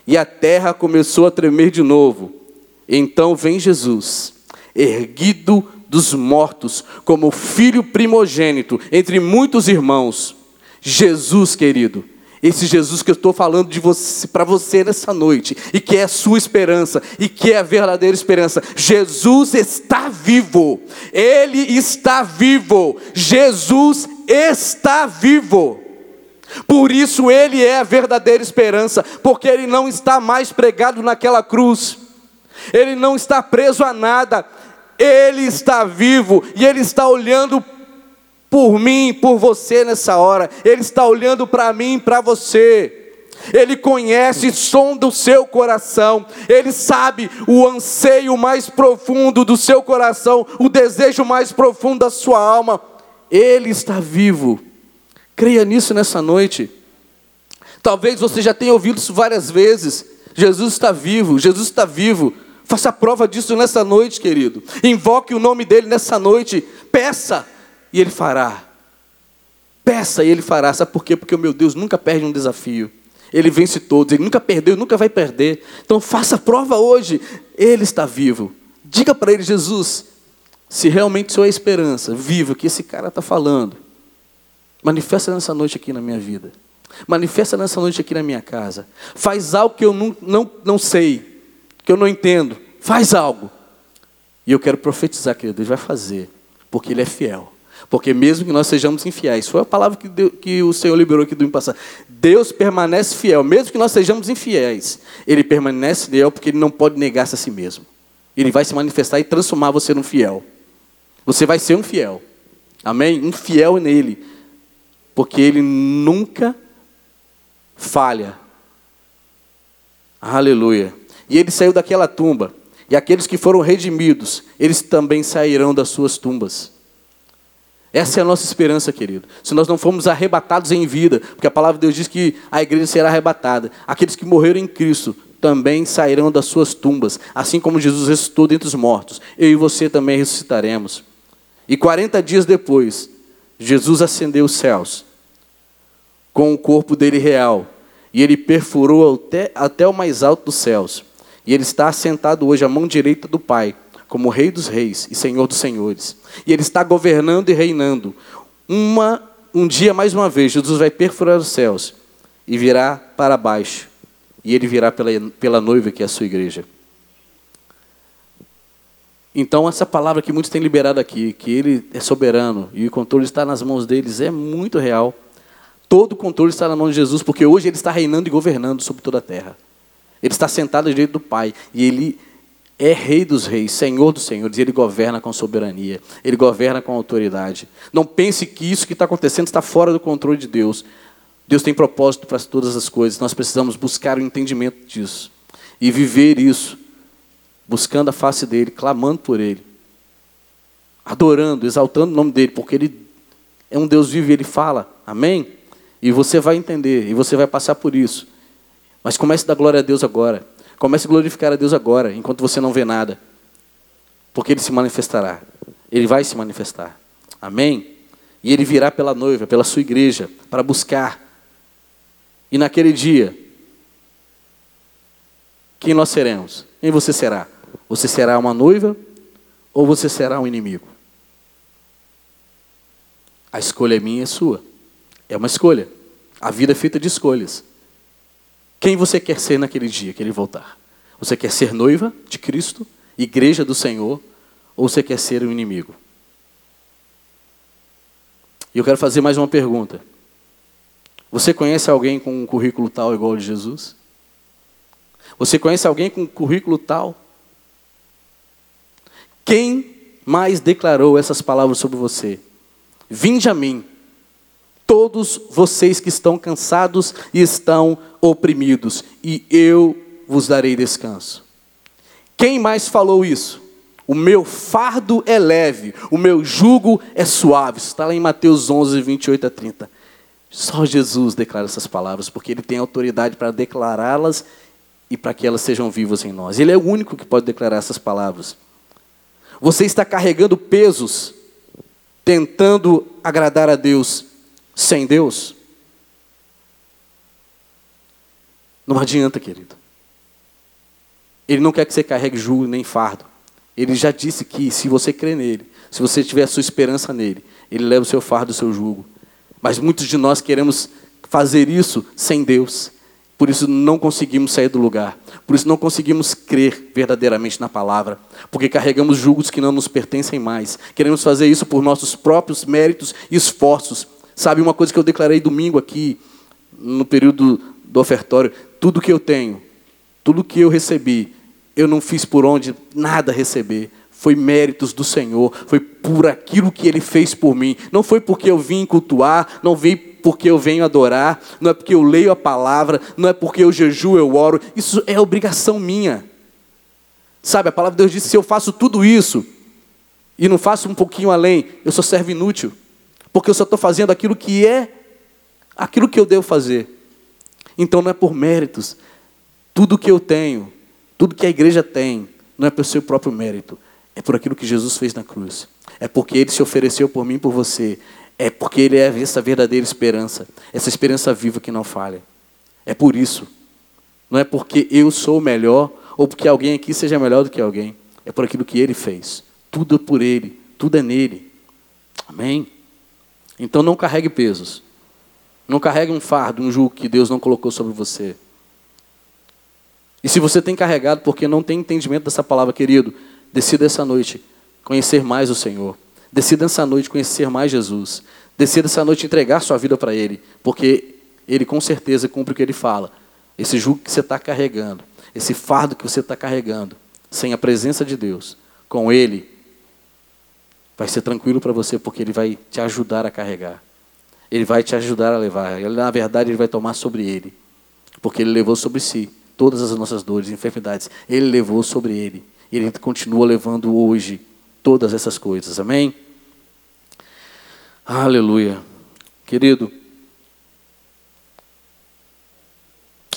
E a terra começou a tremer de novo. Então vem Jesus erguido dos mortos, como filho primogênito entre muitos irmãos. Jesus, querido, esse Jesus que eu estou falando de você para você nessa noite e que é a sua esperança e que é a verdadeira esperança. Jesus está vivo. Ele está vivo. Jesus está vivo. Por isso ele é a verdadeira esperança, porque ele não está mais pregado naquela cruz. Ele não está preso a nada. Ele está vivo e Ele está olhando por mim, por você nessa hora. Ele está olhando para mim, para você. Ele conhece som do seu coração, Ele sabe o anseio mais profundo do seu coração, o desejo mais profundo da sua alma. Ele está vivo. Creia nisso nessa noite. Talvez você já tenha ouvido isso várias vezes. Jesus está vivo, Jesus está vivo. Faça prova disso nessa noite, querido. Invoque o nome dele nessa noite. Peça e ele fará. Peça e ele fará. Sabe por quê? Porque o meu Deus nunca perde um desafio. Ele vence todos, ele nunca perdeu, nunca vai perder. Então faça prova hoje. Ele está vivo. Diga para ele, Jesus, se realmente sou a esperança viva que esse cara está falando, manifesta nessa noite aqui na minha vida. Manifesta nessa noite aqui na minha casa. Faz algo que eu não, não, não sei que eu não entendo, faz algo. E eu quero profetizar, querido, Ele vai fazer, porque Ele é fiel. Porque mesmo que nós sejamos infiéis, foi a palavra que, Deus, que o Senhor liberou aqui do passado. Deus permanece fiel, mesmo que nós sejamos infiéis. Ele permanece fiel porque Ele não pode negar-se a si mesmo. Ele vai se manifestar e transformar você num fiel. Você vai ser um fiel. Amém? Um fiel nele. Porque Ele nunca falha. Aleluia. E ele saiu daquela tumba. E aqueles que foram redimidos, eles também sairão das suas tumbas. Essa é a nossa esperança, querido. Se nós não formos arrebatados em vida, porque a palavra de Deus diz que a igreja será arrebatada, aqueles que morreram em Cristo também sairão das suas tumbas, assim como Jesus ressuscitou dentre os mortos. Eu e você também ressuscitaremos. E 40 dias depois, Jesus ascendeu os céus com o corpo dele real, e ele perfurou até, até o mais alto dos céus e ele está assentado hoje à mão direita do Pai, como Rei dos Reis e Senhor dos Senhores. E ele está governando e reinando. Uma, um dia, mais uma vez, Jesus vai perfurar os céus e virá para baixo. E ele virá pela, pela noiva, que é a sua igreja. Então, essa palavra que muitos têm liberado aqui, que ele é soberano e o controle está nas mãos deles, é muito real. Todo o controle está na mão de Jesus, porque hoje ele está reinando e governando sobre toda a terra. Ele está sentado direito do Pai e ele é Rei dos Reis, Senhor dos Senhores, e ele governa com soberania, ele governa com autoridade. Não pense que isso que está acontecendo está fora do controle de Deus. Deus tem propósito para todas as coisas, nós precisamos buscar o entendimento disso e viver isso, buscando a face dEle, clamando por Ele, adorando, exaltando o nome dEle, porque Ele é um Deus vivo e Ele fala, amém? E você vai entender, e você vai passar por isso. Mas comece a dar glória a Deus agora. Comece a glorificar a Deus agora, enquanto você não vê nada. Porque Ele se manifestará. Ele vai se manifestar. Amém? E Ele virá pela noiva, pela sua igreja, para buscar. E naquele dia, quem nós seremos? Quem você será? Você será uma noiva ou você será um inimigo? A escolha é minha e é sua. É uma escolha. A vida é feita de escolhas. Quem você quer ser naquele dia que ele voltar? Você quer ser noiva de Cristo, igreja do Senhor, ou você quer ser o um inimigo? E eu quero fazer mais uma pergunta. Você conhece alguém com um currículo tal igual ao de Jesus? Você conhece alguém com um currículo tal? Quem mais declarou essas palavras sobre você? Vinde a mim, todos vocês que estão cansados e estão oprimidos, e eu vos darei descanso. Quem mais falou isso? O meu fardo é leve, o meu jugo é suave. Isso está lá em Mateus 11, 28 a 30. Só Jesus declara essas palavras, porque Ele tem autoridade para declará-las e para que elas sejam vivas em nós. Ele é o único que pode declarar essas palavras. Você está carregando pesos, tentando agradar a Deus sem Deus? Não adianta, querido. Ele não quer que você carregue jugo nem fardo. Ele já disse que se você crê nele, se você tiver a sua esperança nele, ele leva o seu fardo o seu jugo. Mas muitos de nós queremos fazer isso sem Deus. Por isso não conseguimos sair do lugar. Por isso não conseguimos crer verdadeiramente na palavra. Porque carregamos julgos que não nos pertencem mais. Queremos fazer isso por nossos próprios méritos e esforços. Sabe uma coisa que eu declarei domingo aqui, no período do ofertório? Tudo que eu tenho, tudo que eu recebi, eu não fiz por onde nada receber. Foi méritos do Senhor, foi por aquilo que Ele fez por mim. Não foi porque eu vim cultuar, não vim porque eu venho adorar, não é porque eu leio a palavra, não é porque eu jejuo, eu oro. Isso é obrigação minha. Sabe, a palavra de Deus diz: se eu faço tudo isso e não faço um pouquinho além, eu sou servo inútil, porque eu só estou fazendo aquilo que é aquilo que eu devo fazer. Então não é por méritos. Tudo que eu tenho, tudo que a igreja tem, não é pelo seu próprio mérito, é por aquilo que Jesus fez na cruz. É porque ele se ofereceu por mim e por você. É porque ele é essa verdadeira esperança, essa esperança viva que não falha. É por isso. Não é porque eu sou melhor ou porque alguém aqui seja melhor do que alguém. É por aquilo que ele fez. Tudo é por ele, tudo é nele. Amém? Então não carregue pesos. Não carregue um fardo, um jugo que Deus não colocou sobre você. E se você tem carregado porque não tem entendimento dessa palavra, querido, decida essa noite conhecer mais o Senhor. Decida essa noite conhecer mais Jesus. Decida essa noite entregar sua vida para Ele, porque Ele com certeza cumpre o que Ele fala. Esse jugo que você está carregando, esse fardo que você está carregando, sem a presença de Deus, com Ele, vai ser tranquilo para você, porque Ele vai te ajudar a carregar. Ele vai te ajudar a levar. Ele, na verdade, Ele vai tomar sobre Ele, porque Ele levou sobre si todas as nossas dores enfermidades. Ele levou sobre Ele. E Ele continua levando hoje todas essas coisas. Amém? Aleluia. Querido,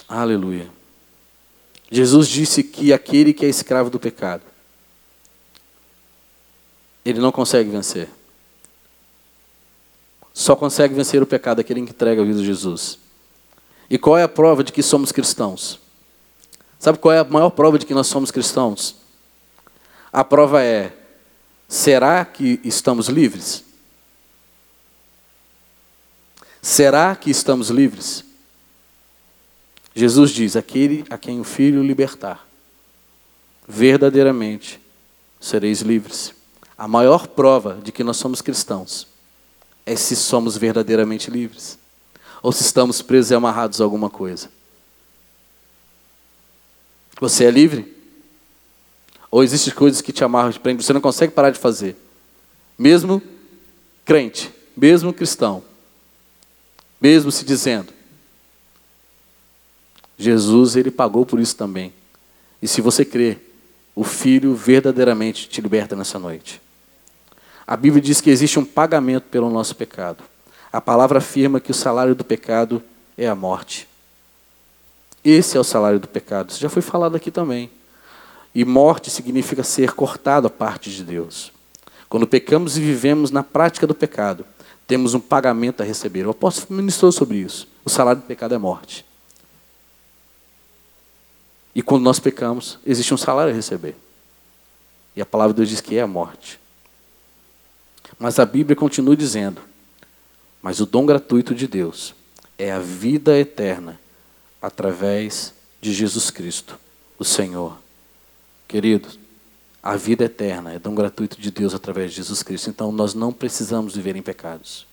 aleluia. Jesus disse que aquele que é escravo do pecado, ele não consegue vencer. Só consegue vencer o pecado aquele que entrega a vida a Jesus. E qual é a prova de que somos cristãos? Sabe qual é a maior prova de que nós somos cristãos? A prova é: será que estamos livres? Será que estamos livres? Jesus diz: aquele a quem o Filho libertar, verdadeiramente sereis livres. A maior prova de que nós somos cristãos é se somos verdadeiramente livres ou se estamos presos e amarrados a alguma coisa. Você é livre? Ou existem coisas que te amarram, te prendem, você não consegue parar de fazer? Mesmo crente, mesmo cristão mesmo se dizendo. Jesus, ele pagou por isso também. E se você crê, o Filho verdadeiramente te liberta nessa noite. A Bíblia diz que existe um pagamento pelo nosso pecado. A palavra afirma que o salário do pecado é a morte. Esse é o salário do pecado. Isso já foi falado aqui também. E morte significa ser cortado a parte de Deus. Quando pecamos e vivemos na prática do pecado, temos um pagamento a receber. O apóstolo ministrou sobre isso. O salário do pecado é morte. E quando nós pecamos, existe um salário a receber. E a palavra de Deus diz que é a morte. Mas a Bíblia continua dizendo: Mas o dom gratuito de Deus é a vida eterna através de Jesus Cristo, o Senhor. Queridos, a vida eterna é dom gratuito de Deus através de Jesus Cristo. Então nós não precisamos viver em pecados.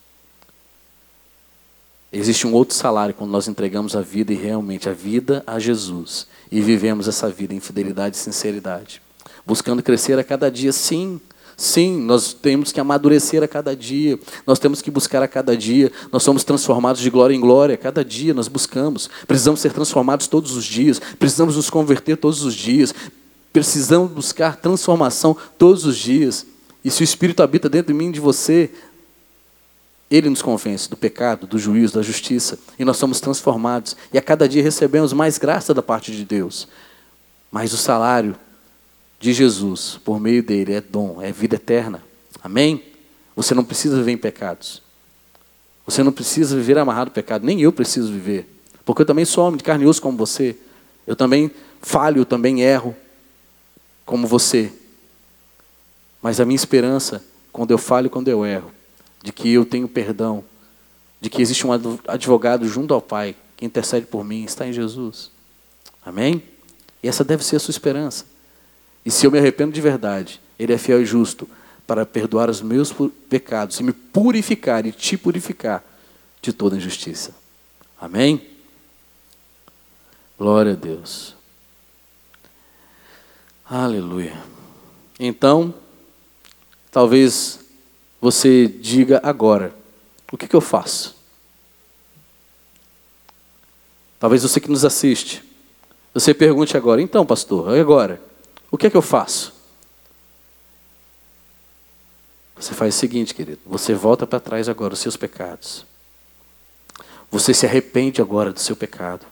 Existe um outro salário quando nós entregamos a vida e realmente a vida a Jesus e vivemos essa vida em fidelidade e sinceridade, buscando crescer a cada dia, sim. Sim, nós temos que amadurecer a cada dia, nós temos que buscar a cada dia, nós somos transformados de glória em glória, cada dia nós buscamos, precisamos ser transformados todos os dias, precisamos nos converter todos os dias, Precisamos buscar transformação todos os dias. E se o Espírito habita dentro de mim de você, ele nos convence do pecado, do juízo, da justiça, e nós somos transformados. E a cada dia recebemos mais graça da parte de Deus. Mas o salário de Jesus, por meio dele, é dom, é vida eterna. Amém? Você não precisa viver em pecados. Você não precisa viver amarrado ao pecado, nem eu preciso viver. Porque eu também sou homem de carne e osso como você. Eu também falho, eu também erro como você. Mas a minha esperança, quando eu falho quando eu erro, de que eu tenho perdão, de que existe um advogado junto ao Pai que intercede por mim, está em Jesus. Amém? E essa deve ser a sua esperança. E se eu me arrependo de verdade, Ele é fiel e justo para perdoar os meus pecados e me purificar e te purificar de toda injustiça. Amém? Glória a Deus. Aleluia. Então, talvez você diga agora: o que, que eu faço? Talvez você que nos assiste, você pergunte agora: então, pastor, agora? O que é que eu faço? Você faz o seguinte, querido: você volta para trás agora os seus pecados. Você se arrepende agora do seu pecado.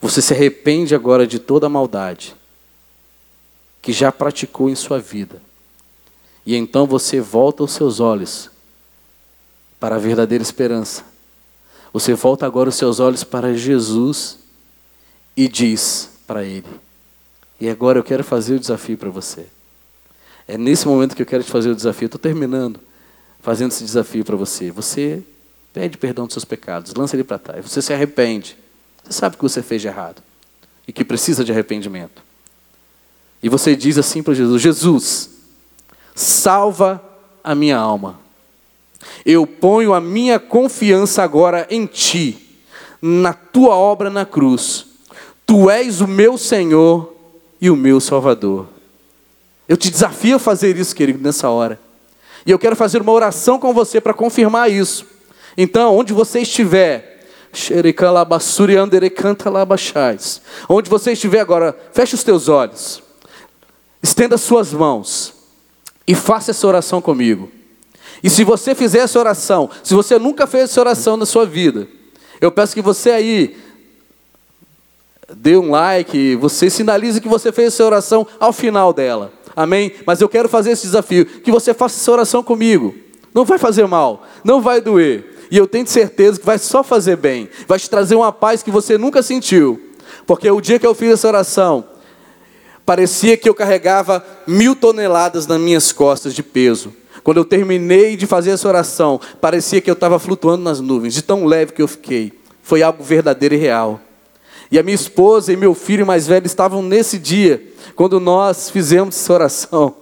Você se arrepende agora de toda a maldade que já praticou em sua vida. E então você volta os seus olhos para a verdadeira esperança. Você volta agora os seus olhos para Jesus e diz para Ele: E agora eu quero fazer o desafio para você. É nesse momento que eu quero te fazer o desafio. Estou terminando fazendo esse desafio para você. Você pede perdão dos seus pecados, lança ele para trás. Você se arrepende. Você sabe que você fez de errado e que precisa de arrependimento. E você diz assim para Jesus: Jesus, salva a minha alma. Eu ponho a minha confiança agora em Ti, na Tua obra na cruz. Tu és o meu Senhor e o meu Salvador. Eu te desafio a fazer isso, querido, nessa hora. E eu quero fazer uma oração com você para confirmar isso. Então, onde você estiver, onde você estiver agora, feche os teus olhos. Estenda suas mãos e faça essa oração comigo. E se você fizer essa oração, se você nunca fez essa oração na sua vida, eu peço que você aí dê um like, você sinalize que você fez essa oração ao final dela. Amém? Mas eu quero fazer esse desafio, que você faça essa oração comigo. Não vai fazer mal, não vai doer. E eu tenho certeza que vai só fazer bem, vai te trazer uma paz que você nunca sentiu. Porque o dia que eu fiz essa oração, parecia que eu carregava mil toneladas nas minhas costas de peso. Quando eu terminei de fazer essa oração, parecia que eu estava flutuando nas nuvens, de tão leve que eu fiquei. Foi algo verdadeiro e real. E a minha esposa e meu filho mais velho estavam nesse dia, quando nós fizemos essa oração.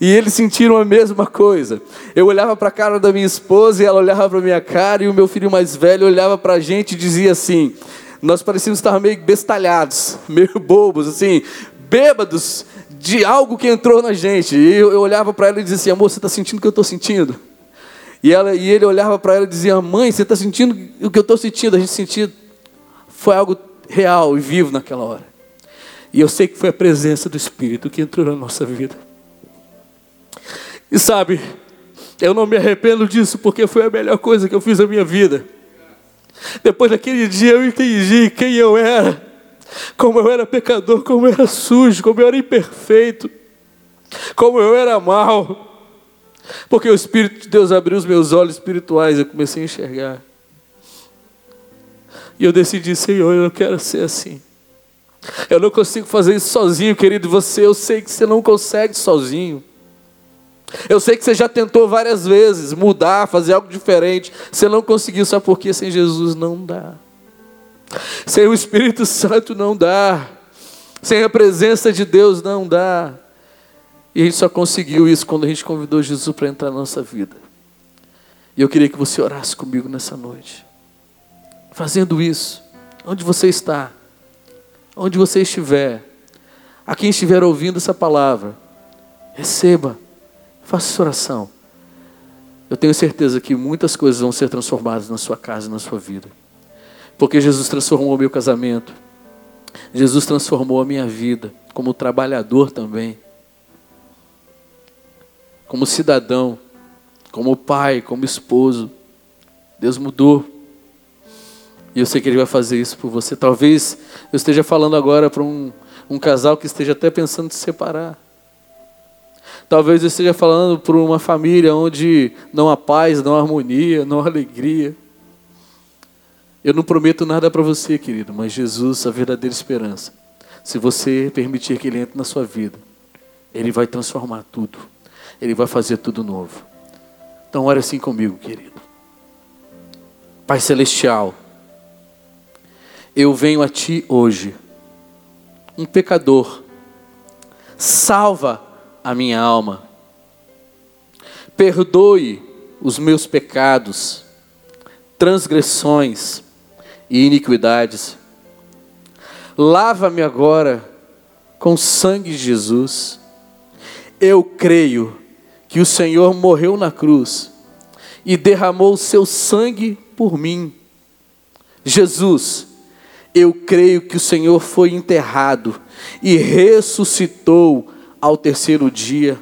E eles sentiram a mesma coisa. Eu olhava para a cara da minha esposa e ela olhava para a minha cara, e o meu filho mais velho olhava para a gente e dizia assim: Nós parecíamos estar meio bestalhados, meio bobos, assim, bêbados de algo que entrou na gente. E eu, olhava para ela e dizia assim: amor, você está sentindo o que eu estou sentindo? E, ela, e ele olhava para ela e dizia: mãe, você está sentindo o que eu estou sentindo? A gente sentia. Foi algo real e vivo naquela hora. E eu sei que foi a presença do Espírito que entrou na nossa vida. E sabe, eu não me arrependo disso porque foi a melhor coisa que eu fiz na minha vida. Depois daquele dia eu entendi quem eu era como eu era pecador, como eu era sujo, como eu era imperfeito, como eu era mal. Porque o Espírito de Deus abriu os meus olhos espirituais, eu comecei a enxergar. E eu decidi, Senhor, eu quero ser assim. Eu não consigo fazer isso sozinho, querido. Você, eu sei que você não consegue sozinho. Eu sei que você já tentou várias vezes mudar, fazer algo diferente. Você não conseguiu, sabe por quê? Sem Jesus não dá. Sem o Espírito Santo não dá. Sem a presença de Deus não dá. E a gente só conseguiu isso quando a gente convidou Jesus para entrar na nossa vida. E eu queria que você orasse comigo nessa noite. Fazendo isso, onde você está, onde você estiver, a quem estiver ouvindo essa palavra, receba, faça essa oração. Eu tenho certeza que muitas coisas vão ser transformadas na sua casa na sua vida. Porque Jesus transformou o meu casamento. Jesus transformou a minha vida como trabalhador também, como cidadão, como pai, como esposo. Deus mudou. E eu sei que Ele vai fazer isso por você. Talvez eu esteja falando agora para um, um casal que esteja até pensando em se separar. Talvez eu esteja falando para uma família onde não há paz, não há harmonia, não há alegria. Eu não prometo nada para você, querido, mas Jesus, a verdadeira esperança. Se você permitir que Ele entre na sua vida, Ele vai transformar tudo. Ele vai fazer tudo novo. Então, ore assim comigo, querido. Pai Celestial, eu venho a Ti hoje, um pecador, salva a minha alma, perdoe os meus pecados, transgressões e iniquidades, lava-me agora com o sangue de Jesus. Eu creio que o Senhor morreu na cruz e derramou o seu sangue por mim. Jesus, eu creio que o Senhor foi enterrado e ressuscitou ao terceiro dia,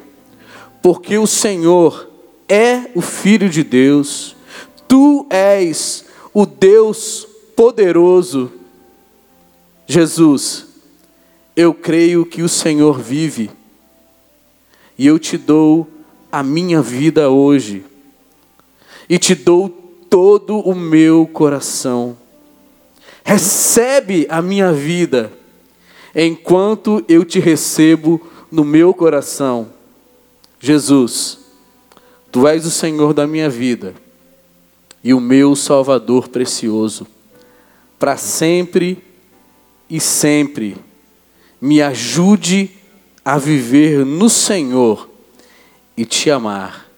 porque o Senhor é o Filho de Deus, tu és o Deus poderoso. Jesus, eu creio que o Senhor vive e eu te dou a minha vida hoje e te dou todo o meu coração. Recebe a minha vida enquanto eu te recebo no meu coração. Jesus, tu és o Senhor da minha vida e o meu Salvador precioso. Para sempre e sempre, me ajude a viver no Senhor e te amar.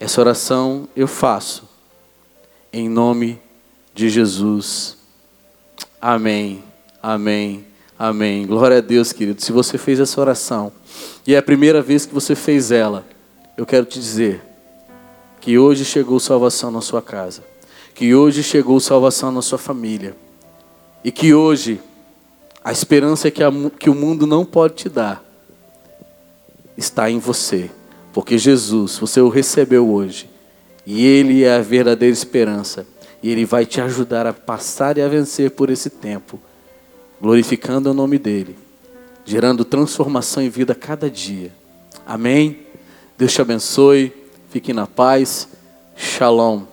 Essa oração eu faço em nome de Jesus. Amém. Amém. Amém. Glória a Deus, querido. Se você fez essa oração e é a primeira vez que você fez ela, eu quero te dizer que hoje chegou salvação na sua casa, que hoje chegou salvação na sua família e que hoje a esperança que, a, que o mundo não pode te dar está em você, porque Jesus, você o recebeu hoje e Ele é a verdadeira esperança e Ele vai te ajudar a passar e a vencer por esse tempo glorificando o nome dEle, gerando transformação em vida a cada dia. Amém? Deus te abençoe, fique na paz. Shalom.